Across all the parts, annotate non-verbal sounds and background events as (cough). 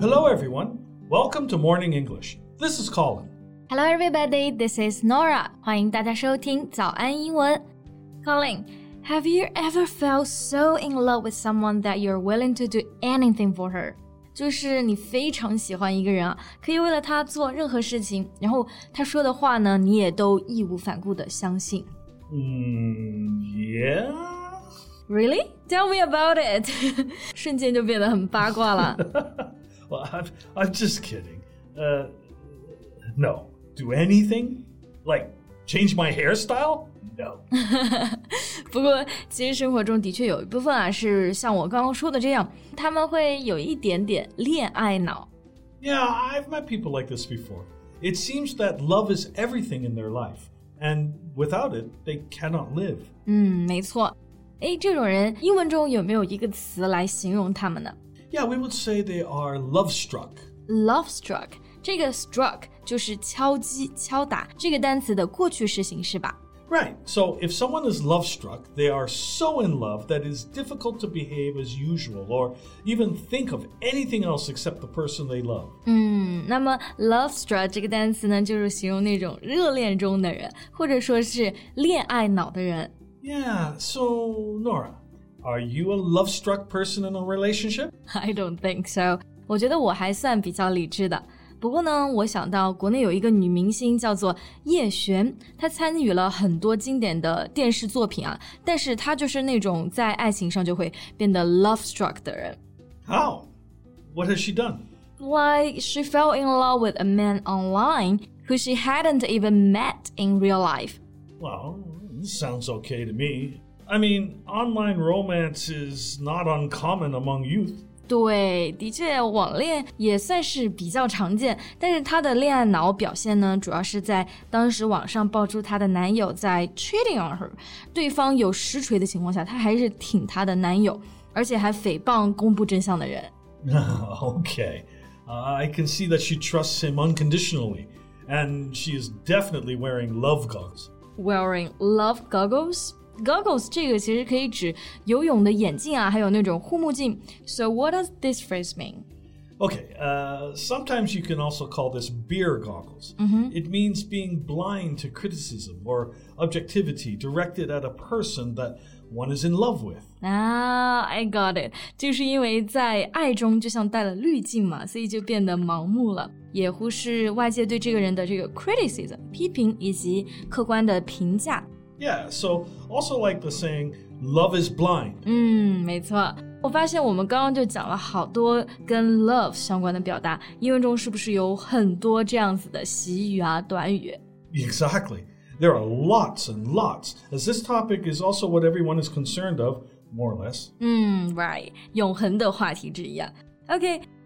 Hello, everyone. Welcome to Morning English. This is Colin. Hello, everybody. This is Norah. 欢迎大家收听早安英文。Colin, have you ever felt so in love with someone that you're willing to do anything for her? 就是你非常喜欢一个人啊，可以为了他做任何事情，然后他说的话呢，你也都义无反顾的相信。Mm, yeah. Really? Tell me about it. (laughs) 瞬间就变得很八卦了。 Well, (laughs) I'm, I'm just kidding. Uh, no. Do anything? Like change my hairstyle? No. (laughs) 不过，其实生活中的确有一部分啊，是像我刚刚说的这样，他们会有一点点恋爱脑。 Yeah, I've met people like this before. It seems that love is everything in their life, and without it, they cannot live. 嗯，没错。诶，这种人英文中有没有一个词来形容他们呢 Yeah, we would say they are love struck. ？Love struck，这个 struck 就是敲击、敲打这个单词的过去式形式吧？ Right. So if someone is love struck, they are so in love that it is difficult to behave as usual or even think of anything else except the person they love. Mm, 嗯，那么 love struck 这个单词呢，就是形容那种热恋中的人，或者说是恋爱脑的人。Yeah. So Norah, are you a love struck person in a relationship? I don't think so. 我觉得我还算比较理智的。不过呢，我想到国内有一个女明星叫做叶璇，她参与了很多经典的电视作品啊，但是她就是那种在爱情上就会变得 love struck 的人。 How? What has she done? Like she fell in love with a man online who she hadn't even met in real life. Well, this sounds okay to me. I mean, online romance is not uncommon among youth. 对，的确，网恋也算是比较常见，但是她的恋爱脑表现呢，主要是在当时网上爆出她的男友在 cheating on her，对方有实锤的情况下，她还是挺她的男友，而且还诽谤公布真相的人。okay. Uh, I can see that she trusts him unconditionally, and she is definitely wearing love goggles. Wearing love goggles. Goggles 这个其实可以指游泳的眼镜啊，还有那种护目镜。So what does this phrase mean? Okay, uh, sometimes you can also call this beer goggles. It means being blind to criticism or objectivity directed at a person that one is in love with. 啊、i got it，就是因为在爱中就像戴了滤镜嘛，所以就变得盲目了，也忽视外界对这个人的这个 criticism 批评以及客观的评价。 Yeah, so also like the saying, love is blind. 嗯，没错。我发现我们刚刚就讲了好多跟 love 相关的表达，英文中是不是有很多这样子的习语啊、短语？ Exactly. There are lots and lots, as this topic is also what everyone is concerned of, more or less. 嗯，right，永恒的话题之一啊。Okay,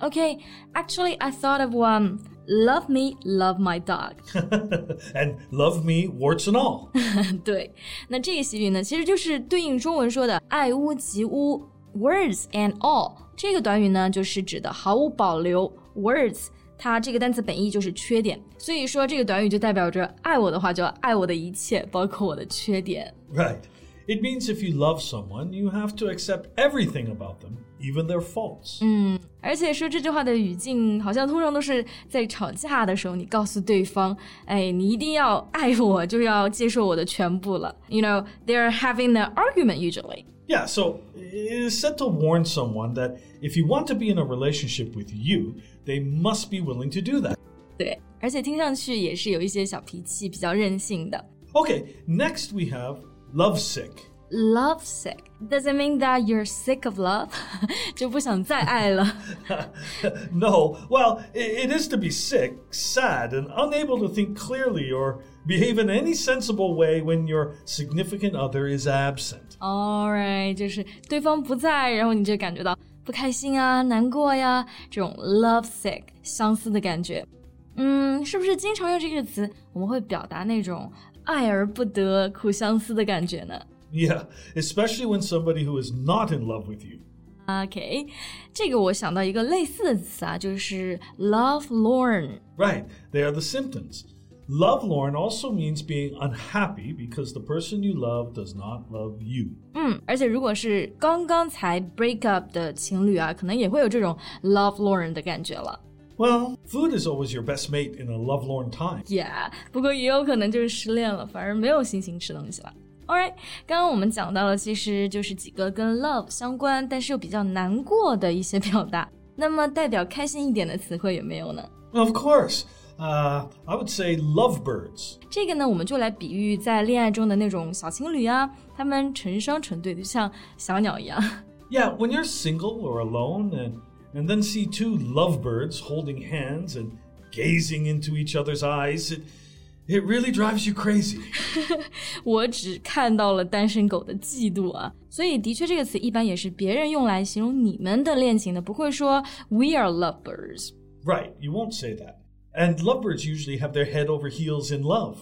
Okay, actually, I thought of one. Love me, love my dog. (laughs) and love me, warts and all. (laughs) 对，那这个习语呢，其实就是对应中文说的“爱屋及乌 ”，words and all。这个短语呢，就是指的毫无保留 words。它这个单词本意就是缺点，所以说这个短语就代表着爱我的话，就要爱我的一切，包括我的缺点。 Right. It means if you love someone, you have to accept everything about them, even their faults. 而且说这句话的语境，好像通常都是在吵架的时候，你告诉对方，哎，你一定要爱我，就要接受我的全部了。You know, they're having an argument usually. Yeah, so it is said to warn someone that if you want to be in a relationship with you, they must be willing to do that. 对，而且听上去也是有一些小脾气，比较任性的。 Okay, next we have lovesick. love sick. Does it mean that you're sick of love? (laughs) 就不想再爱了。 (laughs) no, well, it, it is to be sick, sad, and unable to think clearly or behave in any sensible way when your significant other is absent. Alright，就是对方不在，然后你就感觉到不开心啊、难过呀，这种 love sick 相思的感觉。嗯，是不是经常用这个词，我们会表达那种 爱而不得、苦相思的感觉呢 Yeah, especially when somebody who is not in love with you. OK，这个我想到一个类似的词啊，就是 lovelorn。 Right, they are the symptoms. Lovelorn also means being unhappy because the person you love does not love you. 嗯，而且如果是刚刚才 break up 的情侣啊，可能也会有这种 lovelorn 的感觉了。 Well, food is always your best mate in a lovelorn time. Yeah，不过也有可能就是失恋了，反而没有心情吃东西了。Alright，刚刚我们讲到了，其实就是几个跟 love 相关，但是又比较难过的一些表达。那么代表开心一点的词汇有没有呢？ Of course, uh, I would say lovebirds. 这个呢，我们就来比喻在恋爱中的那种小情侣啊，他们成双成对的，就像小鸟一样。 Yeah, when you're single or alone and, and then see two lovebirds holding hands and gazing into each other's eyes, it, it really drives you crazy. (laughs) 我只看到了单身狗的嫉妒啊，所以的确这个词一般也是别人用来形容你们的恋情的，不会说 we are lovebirds。 Right, you won't say that. And lovebirds usually have their head over heels in love.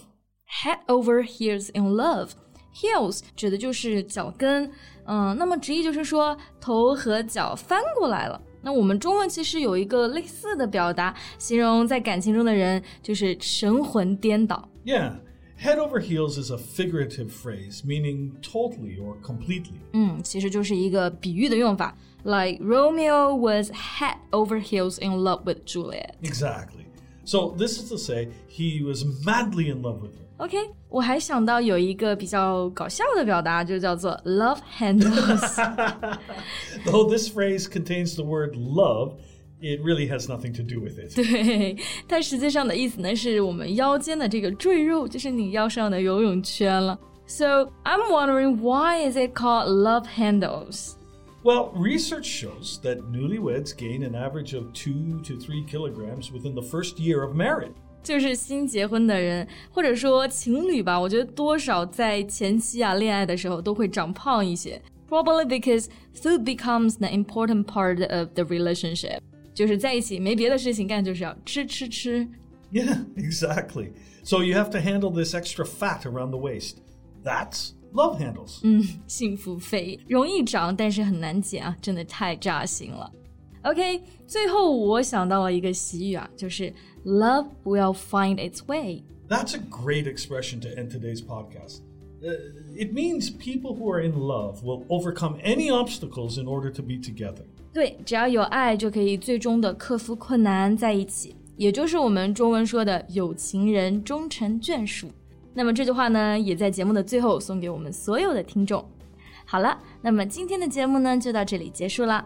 head over heels in love。heels 指的就是脚跟，嗯，那么直译就是说头和脚翻过来了。 那我们中文其实有一个类似的表达，形容在感情中的人就是神魂颠倒。 Yeah, head over heels is a figurative phrase meaning totally or completely. 嗯，其实就是一个比喻的用法，like Romeo was head over heels in love with Juliet。 Exactly. So this is to say he was madly in love with her. OK，我还想到有一个比较搞笑的表达，就叫做 love handles。 Though (laughs) this phrase contains the word love, it really has nothing to do with it. (laughs) 对，它实际上的意思呢，是我们腰间的这个赘肉，就是你腰上的游泳圈了。So I'm wondering why is it called love handles? Well, research shows that newlyweds gain an average of two to three kilograms within the first year of marriage. 就是新结婚的人，或者说情侣吧，我觉得多少在前期啊恋爱的时候都会长胖一些。Probably because food becomes the important part of the relationship。就是在一起没别的事情干，就是要吃吃吃。 Yeah, (laughs) exactly. So you have to handle this extra fat around the waist. That's love handles. 幸福肥容易长，但是很难减啊，真的太扎心了。 OK，最后我想到了一个习语啊，就是 Love will find its way。 That's a great expression to end today's podcast. Uh, it means people who are in love will overcome any obstacles in order to be together. 对，只要有爱，就可以最终的克服困难，在一起，也就是我们中文说的有情人终成眷属。那么这句话呢，也在节目的最后送给我们所有的听众。好了，那么今天的节目呢，就到这里结束啦。